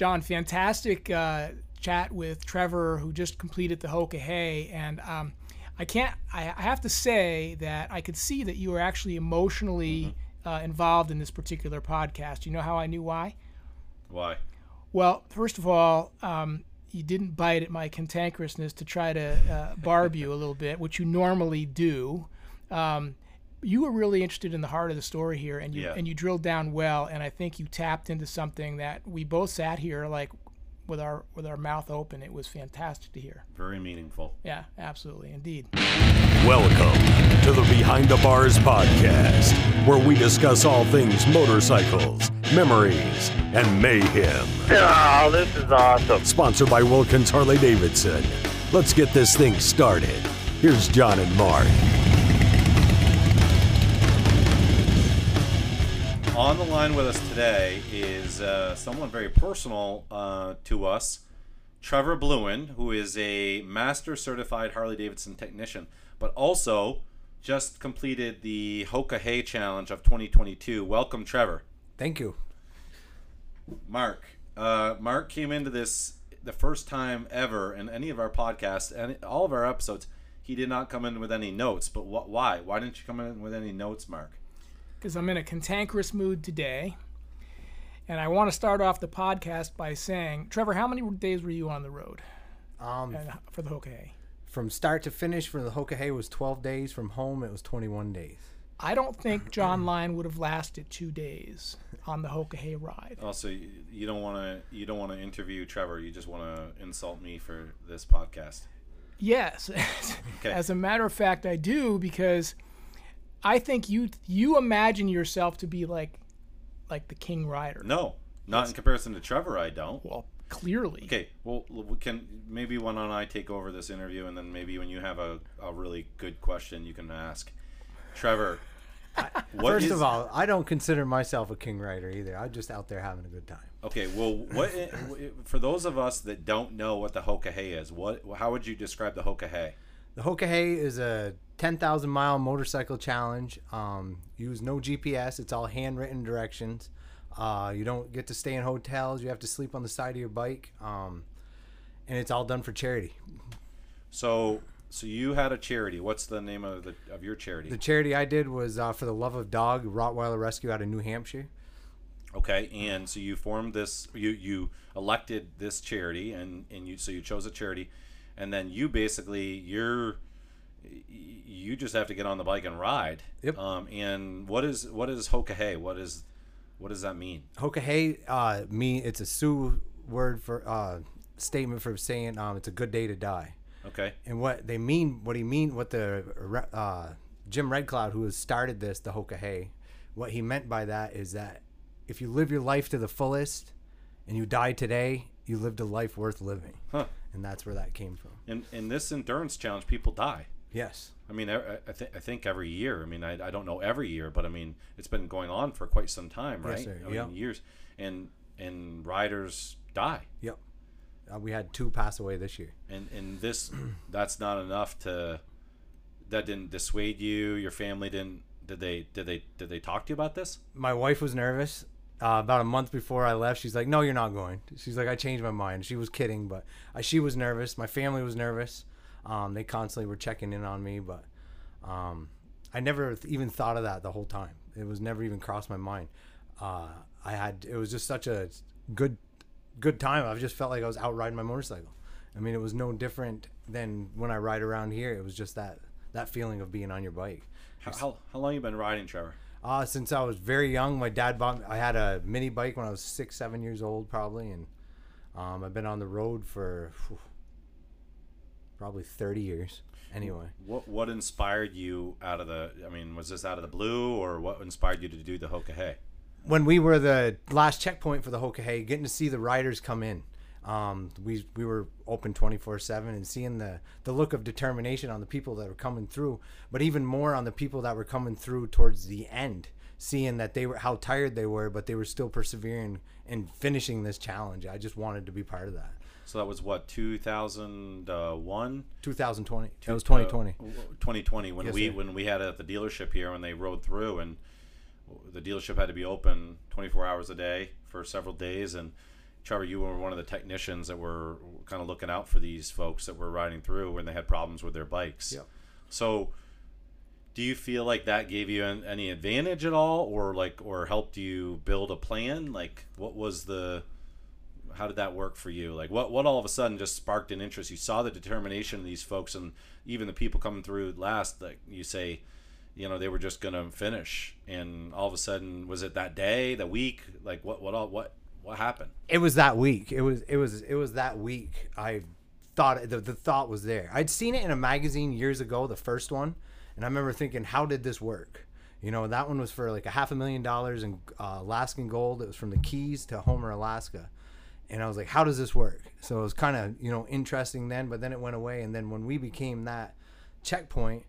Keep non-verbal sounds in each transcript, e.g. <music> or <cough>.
John, fantastic uh, chat with Trevor, who just completed the Hoka Hey, and um, I can't. I, I have to say that I could see that you were actually emotionally uh, involved in this particular podcast. You know how I knew why? Why? Well, first of all, um, you didn't bite at my cantankerousness to try to uh, barb you a little bit, which you normally do. Um, you were really interested in the heart of the story here, and you Yeah. and you drilled down well. And I think you tapped into something that we both sat here like with our with our mouth open. It was fantastic to hear. Very meaningful. Yeah, absolutely, indeed. Welcome to the Behind the Bars podcast, where we discuss all things motorcycles, memories, and mayhem. Oh, this is awesome. Sponsored by Wilkins Harley Davidson. Let's get this thing started. Here's John and Mark. On the line with us today is uh, someone very personal uh, to us, Trevor Bluen, who is a master certified Harley Davidson technician, but also just completed the Hoka Hey Challenge of 2022. Welcome, Trevor. Thank you. Mark. Uh, Mark came into this the first time ever in any of our podcasts and all of our episodes. He did not come in with any notes, but wh- why? Why didn't you come in with any notes, Mark? Because I'm in a cantankerous mood today. And I want to start off the podcast by saying, Trevor, how many days were you on the road Um, and for the Hoka Hey? from start to finish for the Hoka Hey was 12 days. From home, it was 21 days. I don't think John Lyon would have lasted two days on the Hoka Hey ride. Also, you, you don't want to you don't want to interview Trevor. You just want to insult me for this podcast. Yes, <laughs> Okay. as a matter of fact, I do because I think you you imagine yourself to be like like the King Rider. No, not in comparison to Trevor. I don't. Well, clearly. Okay, well, we can maybe one don't I take over this interview, and then maybe when you have a, a really good question, you can ask Trevor. <laughs> what First is- of all, I don't consider myself a king rider either. I'm just out there having a good time. okay, well, what for those of us that don't know what the Hoka Hey is, what how would you describe the Hoka Hey? The Hoka Hey is a 10,000 mile motorcycle challenge. Um, use no GPS. It's all handwritten directions. Uh, you don't get to stay in hotels. You have to sleep on the side of your bike. Um, and it's all done for charity. So, so you had a charity. What's the name of the of your charity? The charity I did was uh, for the love of dog Rottweiler Rescue out of New Hampshire. Okay, and so you formed this. You you elected this charity, and and you so you chose a charity, and then you basically you're you just have to get on the bike and ride. Yep. Um, and what is what is Hoka Hey? What is what does that mean? Hoka Hey, uh, me, it's a Sioux word for uh, statement for saying um, it's a good day to die. Okay. And what they mean, what he mean, what the uh, Jim Red Cloud, who has started this, the Hoka Hey, what he meant by that is that if you live your life to the fullest and you die today, you lived a life worth living. Huh. And that's where that came from. In in this endurance challenge, people die. Yes. I mean, I, I, th- I think every year. I mean, I, I don't know every year, but I mean, it's been going on for quite some time, right? Yes, sir. I Yep. mean, years, and and riders die. Yep. Uh, we had two pass away this year. and and this <clears throat> that's not enough to that didn't dissuade you your family didn't did they did they did they talk to you about this my wife was nervous uh, about a month before I left. She's like, "No, you're not going." She's like, "I changed my mind." She was kidding, but uh, she was nervous. My family was nervous. Um, they constantly were checking in on me, but um, I never th- even thought of that the whole time. It was never even crossed my mind. Uh, I had it was just such a good good time. I just felt like I was out riding my motorcycle. I mean, it was no different than when I ride around here. It was just that that feeling of being on your bike. how, how, how long you been riding trevor Uh, since I was very young, my dad bought. I had a mini bike when I was six, seven years old, probably, and um, I've been on the road for phew, probably thirty years. Anyway, what what inspired you out of the i mean was this out of the blue or what inspired you to do the hoka hey when we were the last checkpoint for the Hoka Hey, getting to see the riders come in, um, we we were open twenty four seven and seeing the the look of determination on the people that were coming through, but even more on the people that were coming through towards the end, seeing that they were how tired they were, but they were still persevering and finishing this challenge. I just wanted to be part of that. so that was what 2001 2020. It was 2020. uh, 2020 when Yes, we sir. when we had it at the dealership here when they rode through and the dealership had to be open 24 hours a day for several days and Trevor, you were one of the technicians that were kind of looking out for these folks that were riding through when they had problems with their bikes. Yep. So, do you feel like that gave you an, any advantage at all, or like, or helped you build a plan? Like, what was the how did that work for you? Like, what what all of a sudden just sparked an interest? You saw the determination of these folks, and even the people coming through last. Like you say, you know, they were just gonna finish, and all of a sudden, was it that day, the week? Like, what what all what what happened? It was that week. It was it was it was that week. I thought the the thought was there. I'd seen it in a magazine years ago, the first one, and I remember thinking, how did this work? You know, that one was for like a half a million dollars in uh, Alaskan gold. It was from the Keys to Homer, Alaska. And I was like, how does this work? So it was kind of, you know, interesting then, but then it went away. And then when we became that checkpoint,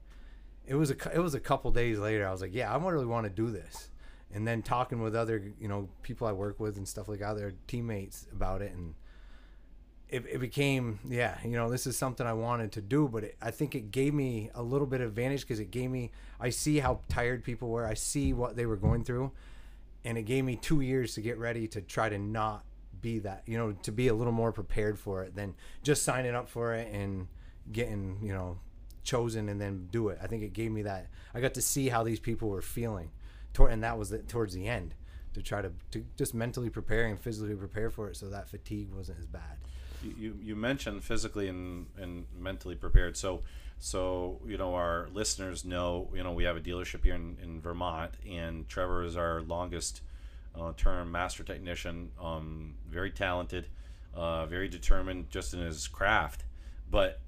it was a, it was a couple days later. I was like, yeah, I really want to do this. And then talking with other, you know, people I work with and stuff like other teammates about it. And it, it became, yeah, you know, this is something I wanted to do, but it, I think it gave me a little bit of advantage because it gave me, I see how tired people were. I see what they were going through. And it gave me two years to get ready to try to not be that, you know, to be a little more prepared for it than just signing up for it and getting, you know, chosen and then do it. I think it gave me that. I got to see how these people were feeling, and that was the, towards the end to try to, to just mentally prepare and physically prepare for it so that fatigue wasn't as bad. You, you, you mentioned physically and, and mentally prepared. So, so you know our listeners know you know we have a dealership here in, in Vermont, and Trevor is our longest uh, term master technician. Um, very talented, uh, very determined, just in his craft. But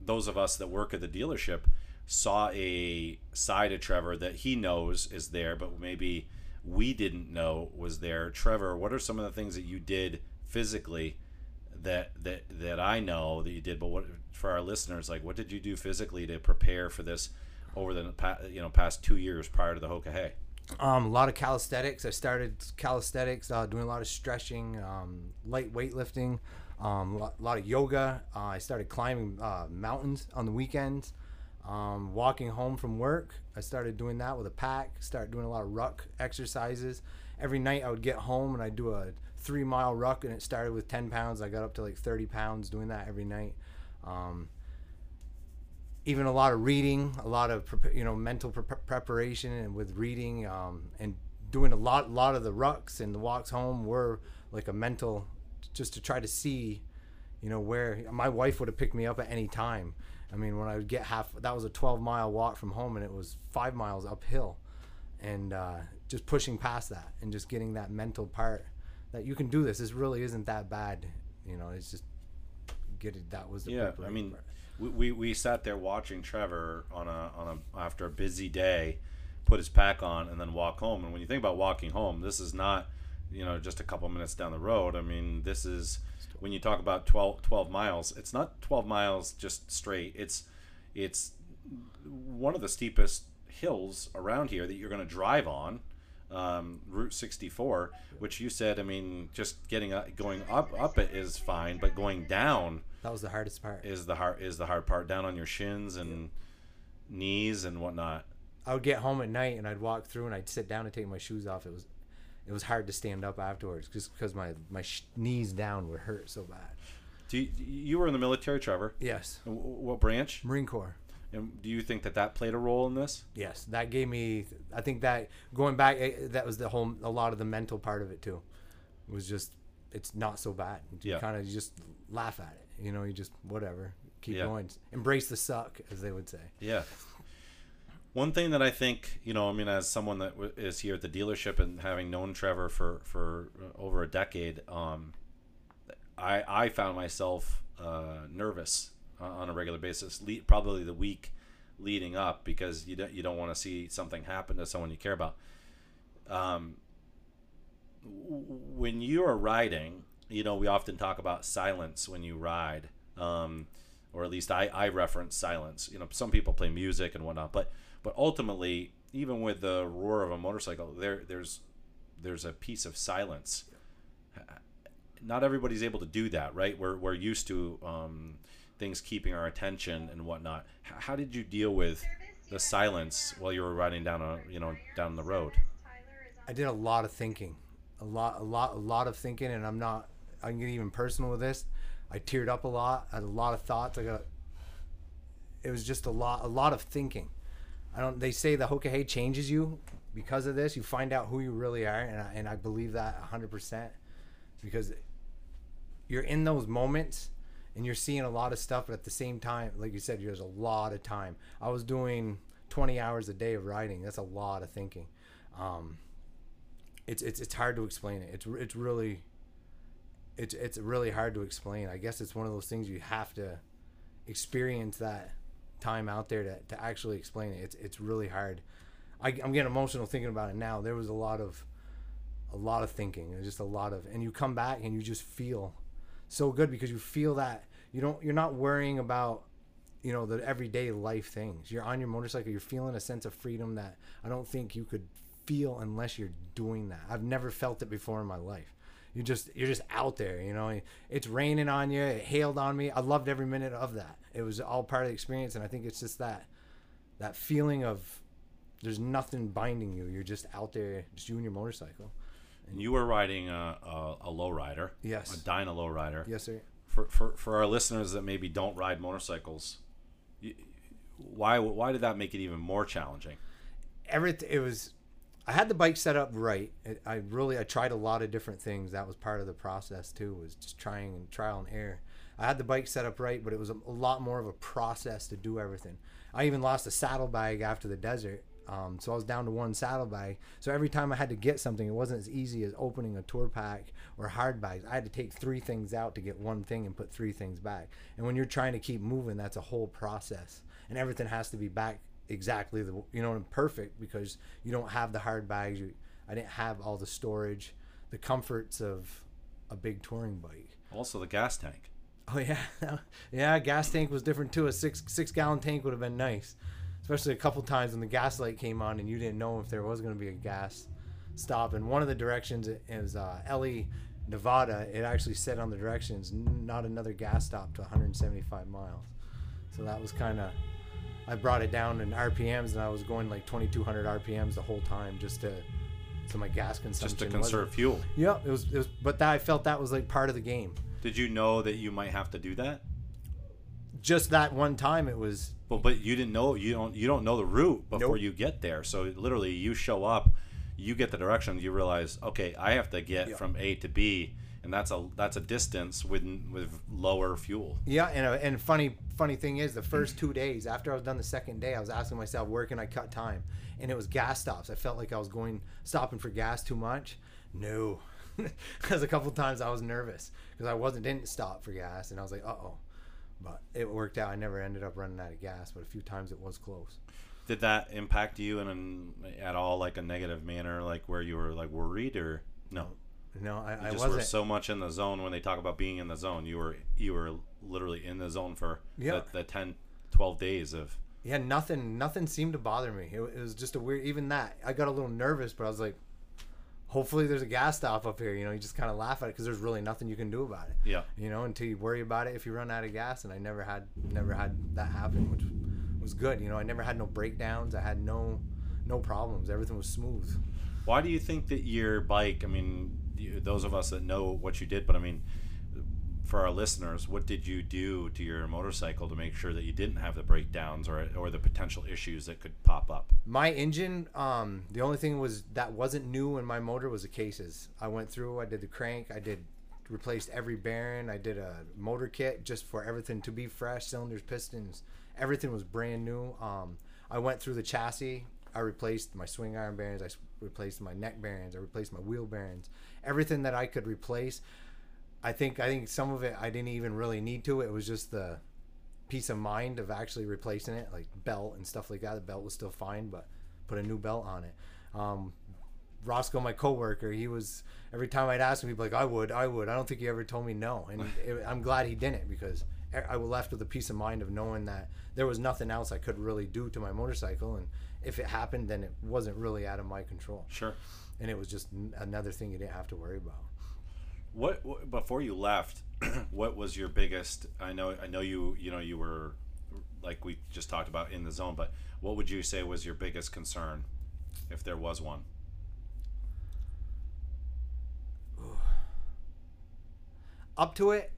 those of us that work at the dealership saw a side of Trevor that he knows is there, but maybe we didn't know was there. Trevor, what are some of the things that you did physically that that that I know that you did, but what for our listeners, like what did you do physically to prepare for this over the pa- you know past two years prior to the Hoka? Um, a lot of calisthenics. I started calisthenics, uh, doing a lot of stretching, um, light weightlifting, um, a lot, lot of yoga. Uh, I started climbing uh, mountains on the weekends. Um, walking home from work, I started doing that with a pack. Started doing a lot of ruck exercises. Every night I would get home and I'd do a three mile ruck, and it started with 10 pounds. I got up to like 30 pounds doing that every night. Um, even a lot of reading, a lot of you know mental pre- preparation, and with reading um, and doing a lot, lot of the rucks and the walks home were like a mental, just to try to see, you know, where my wife would have picked me up at any time. I mean, when I would get half, that was a 12 mile walk from home, and it was five miles uphill, and uh, just pushing past that and just getting that mental part that you can do this. This really isn't that bad, you know. It's just get it. That was the Yeah, I mean, we, we sat there watching Trevor on a on a after a busy day, put his pack on and then walk home. And when you think about walking home, this is not you know just a couple minutes down the road. I mean, this is when you talk about 12, 12 miles. It's not twelve miles just straight. It's it's one of the steepest hills around here that you're going to drive on. Um, Route 64, which you said, I mean, just getting up, going up up it is fine, but going down that was the hardest part. is the hard is the hard part down on your shins and knees and whatnot. I would get home at night and I'd walk through and I'd sit down and take my shoes off. It was, it was hard to stand up afterwards just because my my sh- knees down would hurt so bad. Do you, you were in the military, Trevor? Yes, wh- What branch? Marine Corps. And do you think that that played a role in this? Yes, that gave me. I think that going back, eh, that was the whole. A lot of the mental part of it too. It was just, it's not so bad. You Yeah. kind of just laugh at it. You know, you just whatever, keep Yeah. going, embrace the suck, as they would say. Yeah. One thing that I think, you know, I mean, as someone that w- is here at the dealership and having known Trevor for for uh, over a decade, um, I I found myself uh, nervous uh, on a regular basis. Le- probably the week leading up because you don't you don't want to see something happen to someone you care about. Um, when you are riding, you know, we often talk about silence when you ride. Um, or at least I, I reference silence. You know, some people play music and whatnot, but but ultimately, even with the roar of a motorcycle, there there's there's a piece of silence. Not everybody's able to do that, right? We're we're used to um, things keeping our attention and whatnot. H- how did you deal with the silence while you were riding down a you know down the road? I did a lot of thinking. a lot, a lot, a lot of thinking, and I'm not. I can get even personal with this. I teared up a lot. I had a lot of thoughts. I got. It was just a lot, a lot of thinking. I don't. They say the Hoka Hey changes you because of this. You find out who you really are, and I, and I believe that 100 percent because you're in those moments and you're seeing a lot of stuff, but at the same time, like you said, there's a lot of time. I was doing 20 hours a day of writing. That's a lot of thinking. Um, it's it's it's hard to explain it. It's it's really it's it's really hard to explain. I guess it's one of those things you have to experience that time out there to, to actually explain it. It's it's really hard. I, I'm getting emotional thinking about it now. There was a lot of a lot of thinking. There's just a lot of and you come back and you just feel so good because you feel that you don't you're not worrying about you know the everyday life things. You're on your motorcycle. You're feeling a sense of freedom that I don't think you could feel unless you're doing that. I've never felt it before in my life. You just you're just out there, you know. It's raining on you. It hailed on me. I loved every minute of that. It was all part of the experience, and I think it's just that that feeling of there's nothing binding you. You're just out there, just you and your motorcycle. And you were riding a, a, a lowrider. Yes. A Dyna lowrider. Yes, sir. For, for, for our listeners that maybe don't ride motorcycles, why why did that make it even more challenging? Everything it was. I had the bike set up right. It, I really I tried a lot of different things. That was part of the process too. Was just trying and trial and error. I had the bike set up right, but it was a, a lot more of a process to do everything. I even lost a saddlebag after the desert um, so I was down to one saddlebag. So every time I had to get something, it wasn't as easy as opening a tour pack or hard bags. I had to take three things out to get one thing and put three things back. And when you're trying to keep moving, that's a whole process. And everything has to be back exactly the you know perfect because you don't have the hard bags. You, I didn't have all the storage, the comforts of a big touring bike. Also the gas tank. Oh yeah, <laughs> yeah. Gas tank was different too. A six six gallon tank would have been nice especially a couple times when the gas light came on and you didn't know if there was going to be a gas stop. And one of the directions is uh, Ely, Nevada. It actually said on the directions, not another gas stop to 175 miles. So that was kind of. I brought it down in RPMs, and I was going like 2,200 RPMs the whole time, just to so my gas consumption. Just to conserve fuel. Yeah, it was, it was. But that I felt that was like part of the game. Did you know that you might have to do that? Just that one time, it was but but you didn't know you don't you don't know the route before Nope. you get there. So literally, you show up, you get the directions, you realize, okay, I have to get Yeah. from A to B, and that's a that's a distance with with lower fuel. Yeah, and uh, and funny funny thing is, the first two days after I was done the second day, I was asking myself, where can I cut time? And it was gas stops. I felt like I was going stopping for gas too much. No, <laughs> because a couple times I was nervous because I wasn't didn't stop for gas, and I was like, uh oh. But it worked out. I never ended up running out of gas, but a few times it was close. Did that impact you in an, at all, like a negative manner, like where you were like worried or no? No, I, You I just wasn't. were so much in the zone when they talk about being in the zone. You were you were literally in the zone for Yeah. the, the 10, 12 days of. yeah, nothing nothing seemed to bother me. It, it was just a weird. Even that, I got a little nervous, but I was like, hopefully there's a gas stop up here. You know, you just kind of laugh at it because there's really nothing you can do about it. Yeah. You know, until you worry about it if you run out of gas. And I never had never had that happen, which was good. You know, I never had no breakdowns. I had no no problems. Everything was smooth. Why do you think that your bike? I mean, those of us that know what you did, but I mean, for our listeners, what did you do to your motorcycle to make sure that you didn't have the breakdowns or or the potential issues that could pop up? My engine, um, the only thing was that wasn't new in my motor was the cases. I went through, I did the crank, I did replaced every bearing, I did a motor kit just for everything to be fresh, cylinders, pistons, everything was brand new. Um, I went through the chassis. I replaced my swing arm bearings. I replaced my neck bearings. I replaced my wheel bearings. Everything that I could replace. I think I think some of it I didn't even really need to. It was just the peace of mind of actually replacing it, like belt and stuff like that. The belt was still fine, but put a new belt on it. Um, Roscoe, my coworker, he was every time I'd ask him, he'd be like, "I would, I would." I don't think he ever told me no, and it, I'm glad he didn't because I I was left with a peace of mind of knowing that there was nothing else I could really do to my motorcycle, and if it happened, then it wasn't really out of my control, Sure. and it was just n- another thing you didn't have to worry about. What, what before you left? <clears throat> what was your biggest? I know I know you you know you were like we just talked about in the zone, but what would you say was your biggest concern, if there was one? up to it,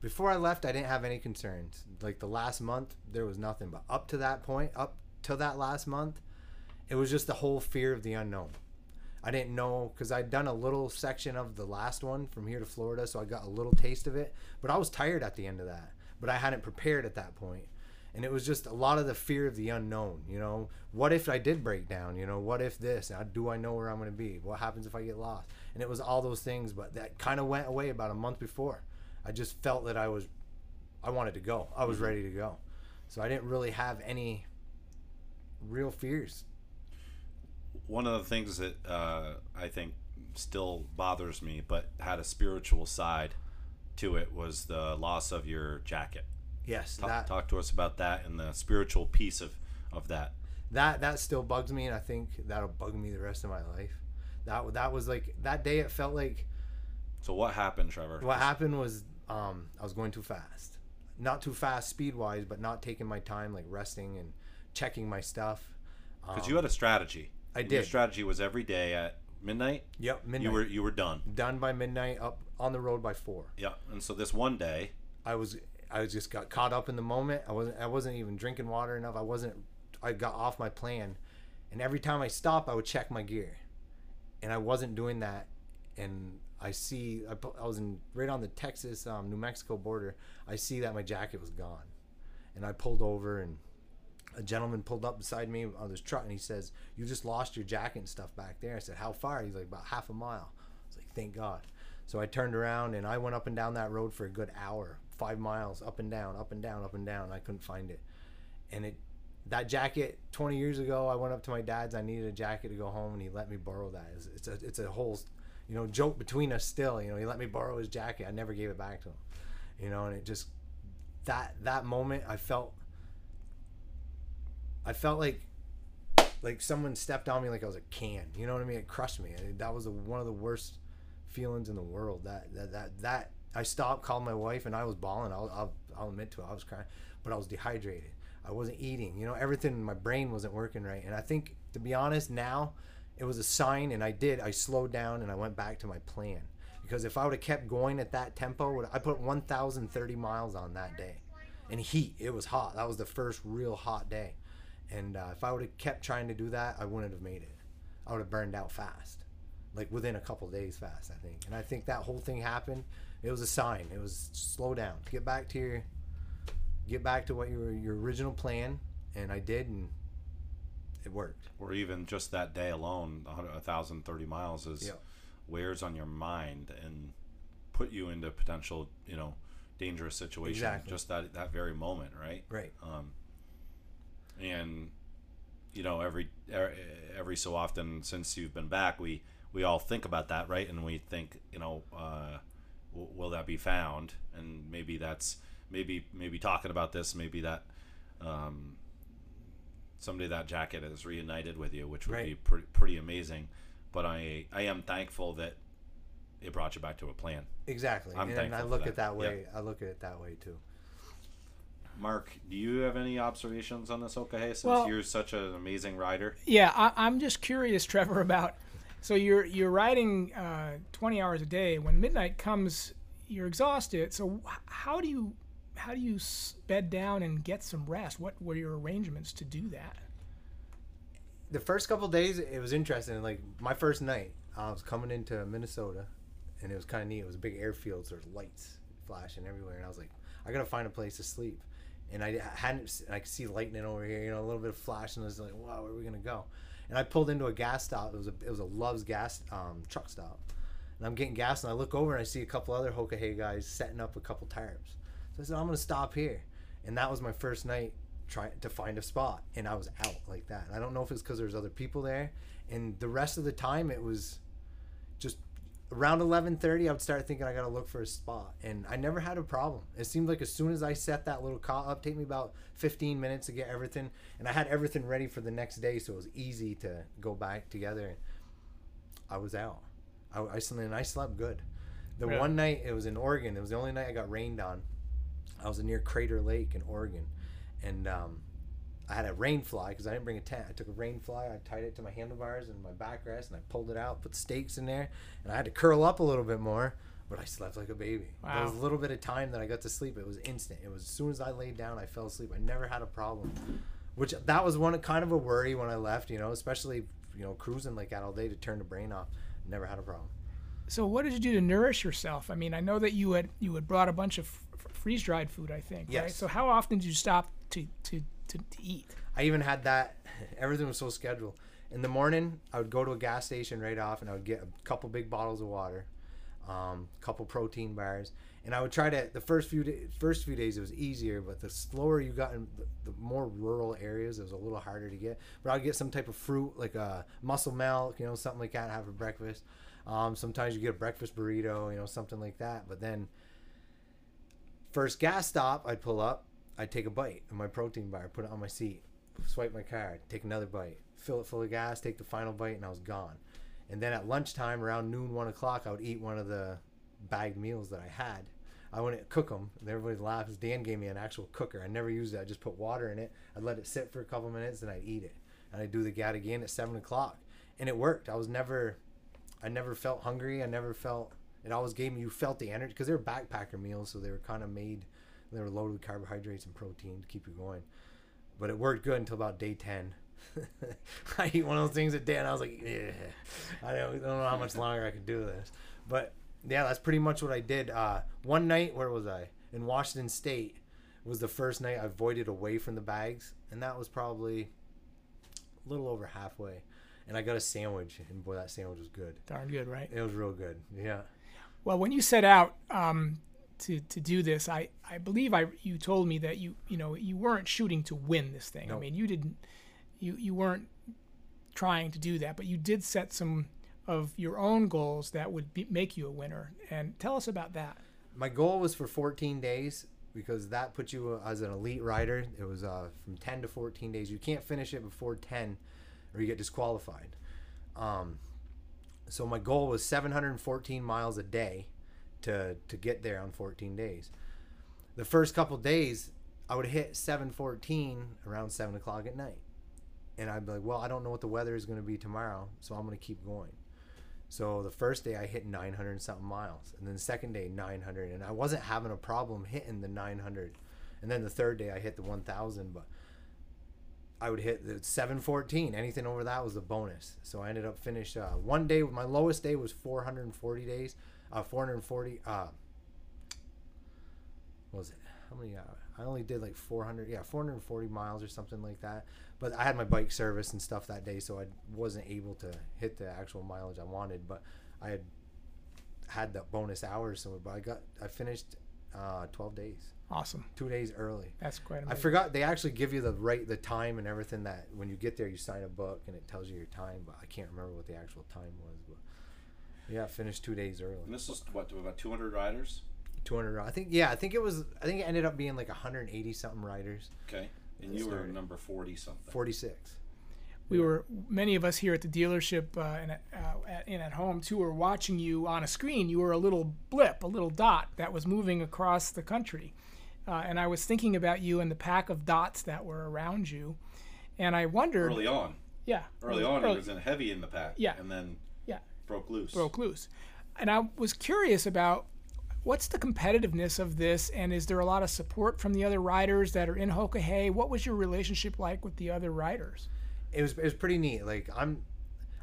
before I left, I didn't have any concerns. Like the last month, there was nothing. But up to that point, up to that last month, it was just the whole fear of the unknown. I didn't know because I'd done a little section of the last one from here to Florida, so I got a little taste of it. But I was tired at the end of that. But I hadn't prepared at that point. And it was just a lot of the fear of the unknown. You know, what if I did break down? You know, what if this? Do I know where I'm going to be? What happens if I get lost? And it was all those things. But that kind of went away about a month before. I just felt that I was, I wanted to go. I was mm-hmm. ready to go. So I didn't really have any real fears. one of the things that uh, I think still bothers me, but had a spiritual side to it, was the loss of your jacket. Yes, Talk, that talk to us about that and the spiritual piece of, of that. that that still bugs me, and I think that'll bug me the rest of my life. That that was like that day. It felt like So what happened, Trevor? what happened was um, I was going too fast, not too fast speed wise, but not taking my time, like resting and checking my stuff. Because you had a strategy. I And Your did. strategy was every day at midnight. Yep, midnight. You were you were done. done by midnight, up on the road by four. Yeah. And so this one day, I was I was just got caught up in the moment. I wasn't I wasn't even drinking water enough. I wasn't I got off my plan. And every time I stop, I would check my gear. And I wasn't doing that. And I see I, I was in right on the Texas um, New Mexico border. I see that my jacket was gone. And I pulled over and a gentleman pulled up beside me on this truck and he says, "You just lost your jacket and stuff back there." I said, "How far?" He's like, "About half a mile." I was like, "Thank God." So I turned around and I went up and down that road for a good hour, five miles, up and down, up and down, up and down. I couldn't find it, and it that jacket 20 years ago. I went up to my dad's. I needed a jacket to go home, and he let me borrow that. It's, it's a it's a whole, you know, joke between us still. You know, he let me borrow his jacket. I never gave it back to him. You know, and it just that that moment I felt I felt like like someone stepped on me like I was a can. You know what I mean? It crushed me. That was one of the worst feelings in the world. That that that, that I stopped, called my wife, and I was bawling. I'll, I'll I'll admit to it. I was crying, but I was dehydrated. I wasn't eating. You know, everything in my brain wasn't working right. And I think, to be honest, now it was a sign. And I did. I slowed down and I went back to my plan. Because if I would have kept going at that tempo, I put 1,030 miles on that day. And heat, it was hot. That was the first real hot day. And uh, if I would have kept trying to do that, I wouldn't have made it. I would have burned out fast, like within a couple days fast, I think. And I think that whole thing happened. It was a sign. It was slow down, get back to your, get back to what your your original plan. And I did, and it worked. or even just that day alone, 100 1,030 miles is Yep. wears on your mind and put you into potential, you know, dangerous situation. Exactly. Just that that very moment, right? Right. Um, and you know, every er- every so often since you've been back, we we all think about that, right? And we think, you know, uh, w- will that be found? And maybe that's maybe maybe talking about this, maybe that. Um, someday that jacket is reunited with you, which would be Right. pretty pretty amazing. But I I am thankful that it brought you back to a plan. Exactly. I'm and I look at that Yeah. way. I look at it that way too. Mark, do you have any observations on this Okahe since Well- you're such an amazing rider? Yeah, I, I'm just curious, Trevor, about. So you're you're riding uh, 20 hours a day. When midnight comes, you're exhausted. So how do you how do you bed down and get some rest? What were your arrangements to do that? the first couple days it was interesting like my first night i was coming into minnesota and it was kind of neat it was a big airfield so there's lights flashing everywhere and i was like i gotta find a place to sleep and i hadn't i could see lightning over here you know a little bit of flash and i was like wow where are we gonna go? And i pulled into a gas stop. It was a it was a love's gas um, truck stop. And i'm getting gas and i look over and i see a couple other hoka hey guys setting up a couple tarps so i said i'm gonna stop here. And that was my first night trying to find a spot and i was out like that. And i don't know if it's because there's other people there and the rest of the time it was around 11.30 i would start thinking i gotta look for a spot and i never had a problem. It seemed like as soon as i set that little cot up take me about 15 minutes to get everything and i had everything ready for the next day so it was easy to go back together and i was out. I, I slept and i slept good. The Really? one night it was in oregon it was the only night i got rained on. I was near crater lake in oregon and um, I had a rain fly because I didn't bring a tent. I took a rain fly, I tied it to my handlebars and my backrest, and I pulled it out, put stakes in there, and I had to curl up a little bit more. but I slept like a baby. Wow. a little bit of time that I got to sleep, it was instant. It was as soon as I laid down, I fell asleep. I never had a problem. Which that was one kind of a worry when I left, you know, especially you know cruising like that all day to turn the brain off. Never had a problem. So what did you do to nourish yourself? I mean, I know that you had you had brought a bunch of f- freeze dried food. I think. Right. Yes. So how often did you stop to to, to, eat? I even had that. <laughs> Everything was so scheduled. In the morning, I would go to a gas station right off, and I would get a couple big bottles of water, um, couple protein bars, and I would try to. The first few days, first few days, it was easier, but the slower you got in the, the more rural areas, it was a little harder to get. But I'd get some type of fruit, like a muscle milk, you know, something like that, have for breakfast. Um, sometimes you get a breakfast burrito, you know, something like that. But then, first gas stop, I'd pull up, I'd take a bite of my protein bar, put it on my seat, swipe my card, take another bite, fill it full of gas, take the final bite, and I was gone. And then at lunchtime, around noon, one o'clock, I would eat one of the bagged meals that I had. I wouldn't cook them. And everybody laughs. Dan gave me an actual cooker. I never used it. I just put water in it. I'd let it sit for a couple minutes, and I'd eat it. And I'd do the gat again at seven o'clock, and it worked. I was never, I never felt hungry. I never felt. It always gave me. You felt the energy because they were backpacker meals, so they were kind of made. They were loaded with carbohydrates and protein to keep you going. But it worked good until about day ten. <laughs> I eat one of those things a day, and I was like, yeah, I don't, I don't know how much <laughs> longer I could do this. But yeah, that's pretty much what I did. Uh, one night, where was I? In Washington State was the first night I voided away from the bags, and that was probably a little over halfway. And I got a sandwich, and boy, that sandwich was good. Darn good, right? It was real good. Yeah. Well, when you set out um, to, to do this, I, I believe I you told me that you you know you weren't shooting to win this thing. I mean, you didn't you you weren't trying to do that, but you did set some of your own goals that would be, make you a winner. And tell us about that. my goal was for 14 days because that puts you as an elite rider. It was uh, from 10 to 14 days. You can't finish it before 10 or you get disqualified. Um, so my goal was 714 miles a day to, to get there on 14 days. The first couple days, I would hit 714 around 7 o'clock at night. And I'd be like, well, I don't know what the weather is going to be tomorrow, so I'm going to keep going. So the first day I hit 900 and something miles, and then the second day 900, and I wasn't having a problem hitting the 900. And then the third day I hit the 1000, but I would hit the 714. Anything over that was a bonus. So I ended up finished uh, one day. My lowest day was 440 days, uh, 440. Uh, what was it? How many? Uh, I only did like 400. Yeah, 440 miles or something like that. But I had my bike service and stuff that day, so I wasn't able to hit the actual mileage I wanted. But I had had the bonus hours, so but I got I finished uh, 12 days, Awesome. two days early. That's quite I forgot they actually give you the right the time and everything that when you get there you sign a book and it tells you your time, but I can't remember what the actual time was. But yeah, finished two days early. And this was what about 200 riders. 200. I think yeah, I think it was. I think it ended up being like 180 something riders. Okay, and you were number 40 something. 46. we were many of us here at the dealership uh, and, at, uh, at, and at home too were watching you on a screen. You were a little blip, a little dot that was moving across the country, uh, and I was thinking about you and the pack of dots that were around you, and I wondered, Early on, yeah, early on, it was in heavy in the pack. Yeah. and then yeah, broke loose. broke loose, and I was curious about. What's the competitiveness of this, and is there a lot of support from the other riders that are in Hoka Hey? What was your relationship like with the other riders? It was it was pretty neat. Like I'm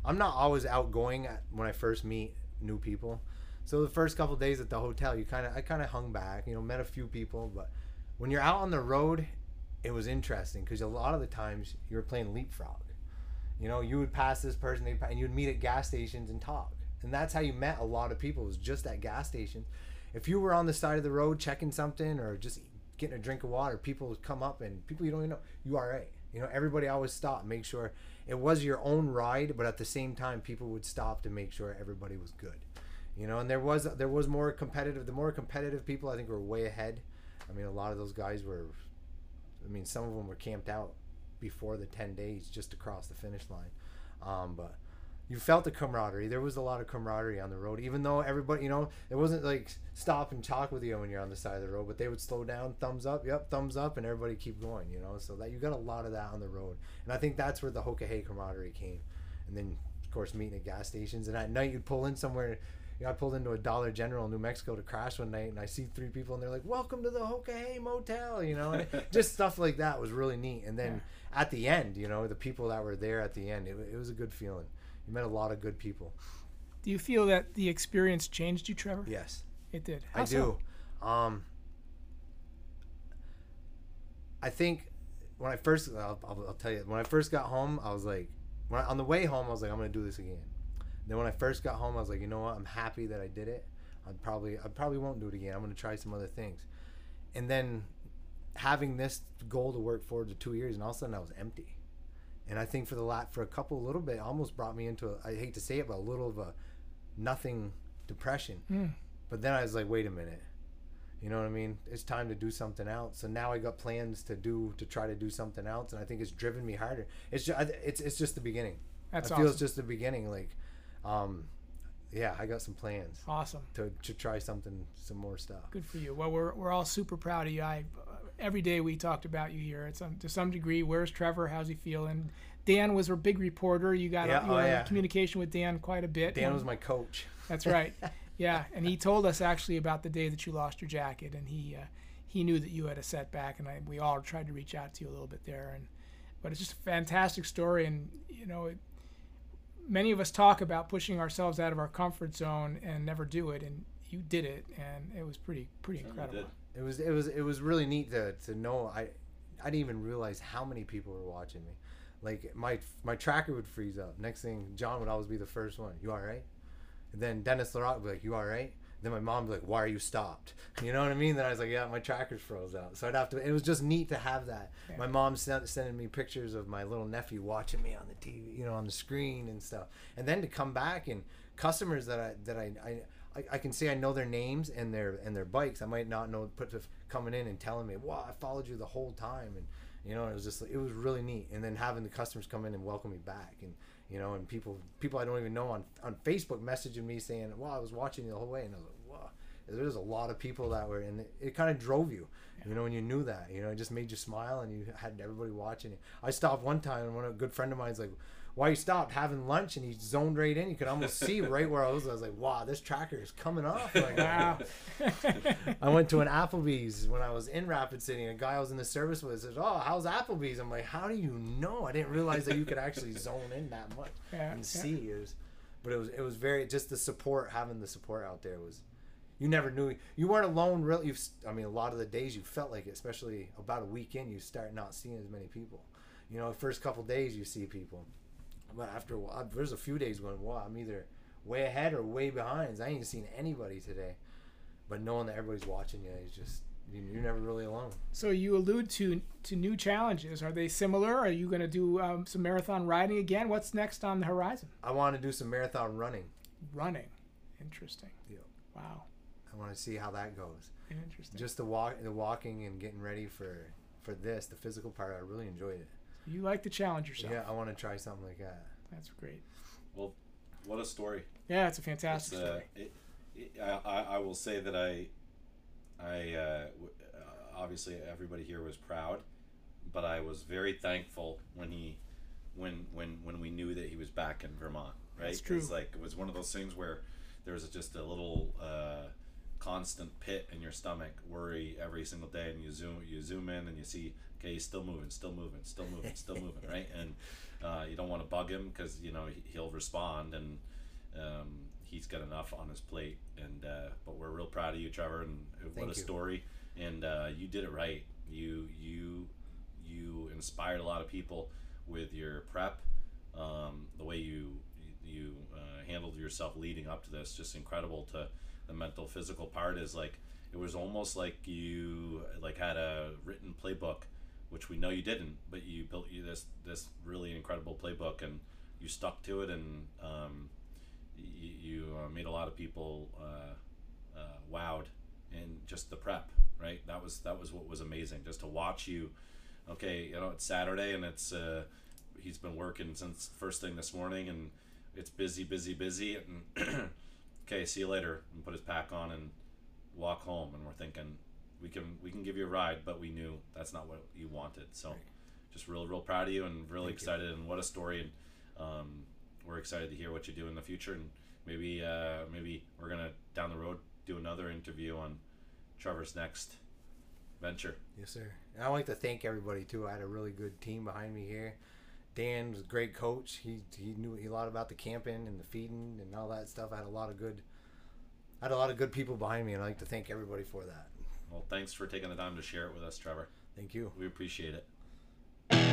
I'm not always outgoing when I first meet new people. So the first couple days at the hotel, you kind of I kind of hung back, you know, met a few people, but when you're out on the road, it was interesting because a lot of the times you were playing leapfrog. You know, you would pass this person, and you'd meet at gas stations and talk, and that's how you met a lot of people. Was just at gas stations. If you were on the side of the road checking something or just getting a drink of water, people would come up and people you don't even know, you all right? You know, everybody always stopped, make sure it was your own ride, but at the same time, people would stop to make sure everybody was good. You know, and there was there was more competitive. The more competitive people, I think, were way ahead. I mean, a lot of those guys were. I mean, some of them were camped out before the ten days just to cross the finish line. Um, but you felt the camaraderie. There was a lot of camaraderie on the road, even though everybody, you know, it wasn't like stop and talk with you when you're on the side of the road, but they would slow down, thumbs up, yep, thumbs up, and everybody keep going, you know. So that you got a lot of that on the road, and I think that's where the Hoka Hey camaraderie came. And then, of course, meeting at gas stations, and at night you'd pull in somewhere. You know, I pulled into a Dollar General in New Mexico to crash one night, and I see three people, and they're like, "Welcome to the Hoka Hey Motel," you know, and <laughs> just stuff like that was really neat. And then at the end, you know, the people that were there at the end, it, it was a good feeling. You met a lot of good people. Do you feel that the experience changed you, Trevor? Yes. It did. I so? do. Um, I think when I first, I'll, I'll, I'll tell you, when I first got home, I was like, when I, on the way home, I was like, I'm gonna do this again. Then when I first got home, I was like, you know what? I'm happy that I did it. I'd probably, I probably won't do it again. I'm gonna try some other things. And then having this goal to work forward to two years, and all of a sudden I was empty. And I think for the lat for a couple, little bit, almost brought me into, a, I hate to say it, but a little of a nothing depression. Hmm. But then I was like, wait a minute. You know what I mean? It's time to do something else. So now I got plans to do to try to do something else, and I think it's driven me harder. It's just, it's it's just the beginning. That's I feel it's just the beginning. Like, um, yeah, I got some plans Awesome. to to try something, some more stuff. Good for you. Well, we're, we're all super proud of you. I every day we talked about you here. It's um, to some degree. Where's Trevor? How's he feeling? Dan was our big reporter. You got Yeah, you oh, were yeah. communication with Dan quite a bit. Dan One- was my coach. That's right. <laughs> Yeah, and he told us actually about the day that you lost your jacket, and he uh, he knew that you had a setback, and I, we all tried to reach out to you a little bit there, and but it's just a fantastic story, and you know, it, many of us talk about pushing ourselves out of our comfort zone and never do it, and you did it, and it was pretty pretty incredible. did. It was it was it was really neat to, to know I I didn't even realize how many people were watching me. Like my my tracker would freeze up. Next thing, John would always be the first one. You all right? And then Dennis Larock would be like, "You all right?" Then my mom's like, "Why are you stopped?" <laughs> You know what I mean? Then I was like, "Yeah, my tracker's froze out." So I'd have to. It was just neat to have that. My mom sent sending me pictures of my little nephew watching me on the TV, you know, on the screen and stuff. And then to come back and customers that I that I. I I, I can say I know their names and their and their bikes. I might not know, just coming in and telling me, "Wow, I followed you the whole time," and you know, it was just it was really neat. And then having the customers come in and welcome me back, and you know, and people people I don't even know on on Facebook messaging me saying, "Wow, I was watching you the whole way," and I was like. There's a lot of people that were, and it, it kind of drove you, you know, when you knew that, you know, it just made you smile, and you had everybody watching you. I stopped one time, and one a good friend of mine's like, "Why you stopped having lunch?" And he zoned right in. You could almost see <laughs> right where I was. I was like, "Wow, this tracker is coming off!" Like, Wow. <laughs> I went to an Applebee's when I was in Rapid City, and a guy I was in the service with says, "Oh, how's Applebee's?" I'm like, "How do you know? I didn't realize that you could actually <laughs> zone in that much Yeah, and yeah. see." It was, but it was it was very just the support having the support out there was. You never knew you weren't alone. Really, you. I mean, a lot of the days you felt like it, especially about a week in, you start not seeing as many people. You know, the first couple days you see people, but after a while, there's a few days going, "Wow, I'm either way ahead or way behind." I ain't seen anybody today but knowing that everybody's watching you is just you- you're never really alone. So you allude to to new challenges. Are they similar? Are you going to do um, some marathon riding again? What's next on the horizon? I want to do some marathon running. Running. Interesting. Yeah. Wow. I want to see how that goes. Interesting. Just the walk, the walking, and getting ready for for this, the physical part. I really enjoyed it. you like to challenge yourself. Yeah, I want to try something like that. That's great. Well, what a story. Yeah, it's a It's, fantastic uh, story. it, it, I, I- I will say that I, I uh, w- uh, obviously everybody here was proud, but I was very thankful when he, when when when we knew that he was back in Vermont. Right, That's true. It's like it was one of those things where there was just a little uh, constant pit in your stomach, worry every single day, and you zoom you zoom in and you see okay, he's still moving, still moving, still moving, still <laughs> moving, right? And uh, you don't want to bug him because you know he- he'll respond and um, he's got enough on his plate. And uh, but we're real proud of you, Trevor, and what a you. story. And uh, you did it right. You you you inspired a lot of people with your prep, um, the way you you uh, handled yourself leading up to this. Just incredible. To the mental physical part is like it was almost like you like had a written playbook which we know you didn't, but you built you this this really incredible playbook and you stuck to it and um, you, you uh, made a lot of people uh, uh, wowed in just the prep, right? That was that was what was amazing just to watch you. Okay, you know it's Saturday and it's uh, he's been working since first thing this morning and it's busy, busy, busy and <clears throat> okay, see you later and put his pack on and walk home and we're thinking we can we can give you a ride, but we knew that's not what you wanted. So just real real proud of you and really Thank you. excited and what a story and um, we're excited to hear what you do in the future and maybe uh, maybe we're gonna down the road do another interview on Trevor's next venture. Yes, sir. And I'd like to thank everybody too. I had a really good team behind me here. Dan was a great coach. He he knew a lot about the camping and the feeding and all that stuff. I had a lot of good, I had a lot of good people behind me, and I'd like to thank everybody for that. Well, thanks for taking the time to share it with us, Trevor. Thank you. We appreciate it.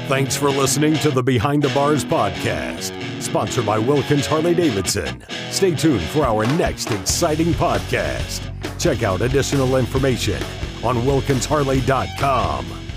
Thanks for listening to the Behind the Bars podcast, sponsored by Wilkins Harley Davidson. Stay tuned for our next exciting podcast. Check out additional information on wilkinsharley.com.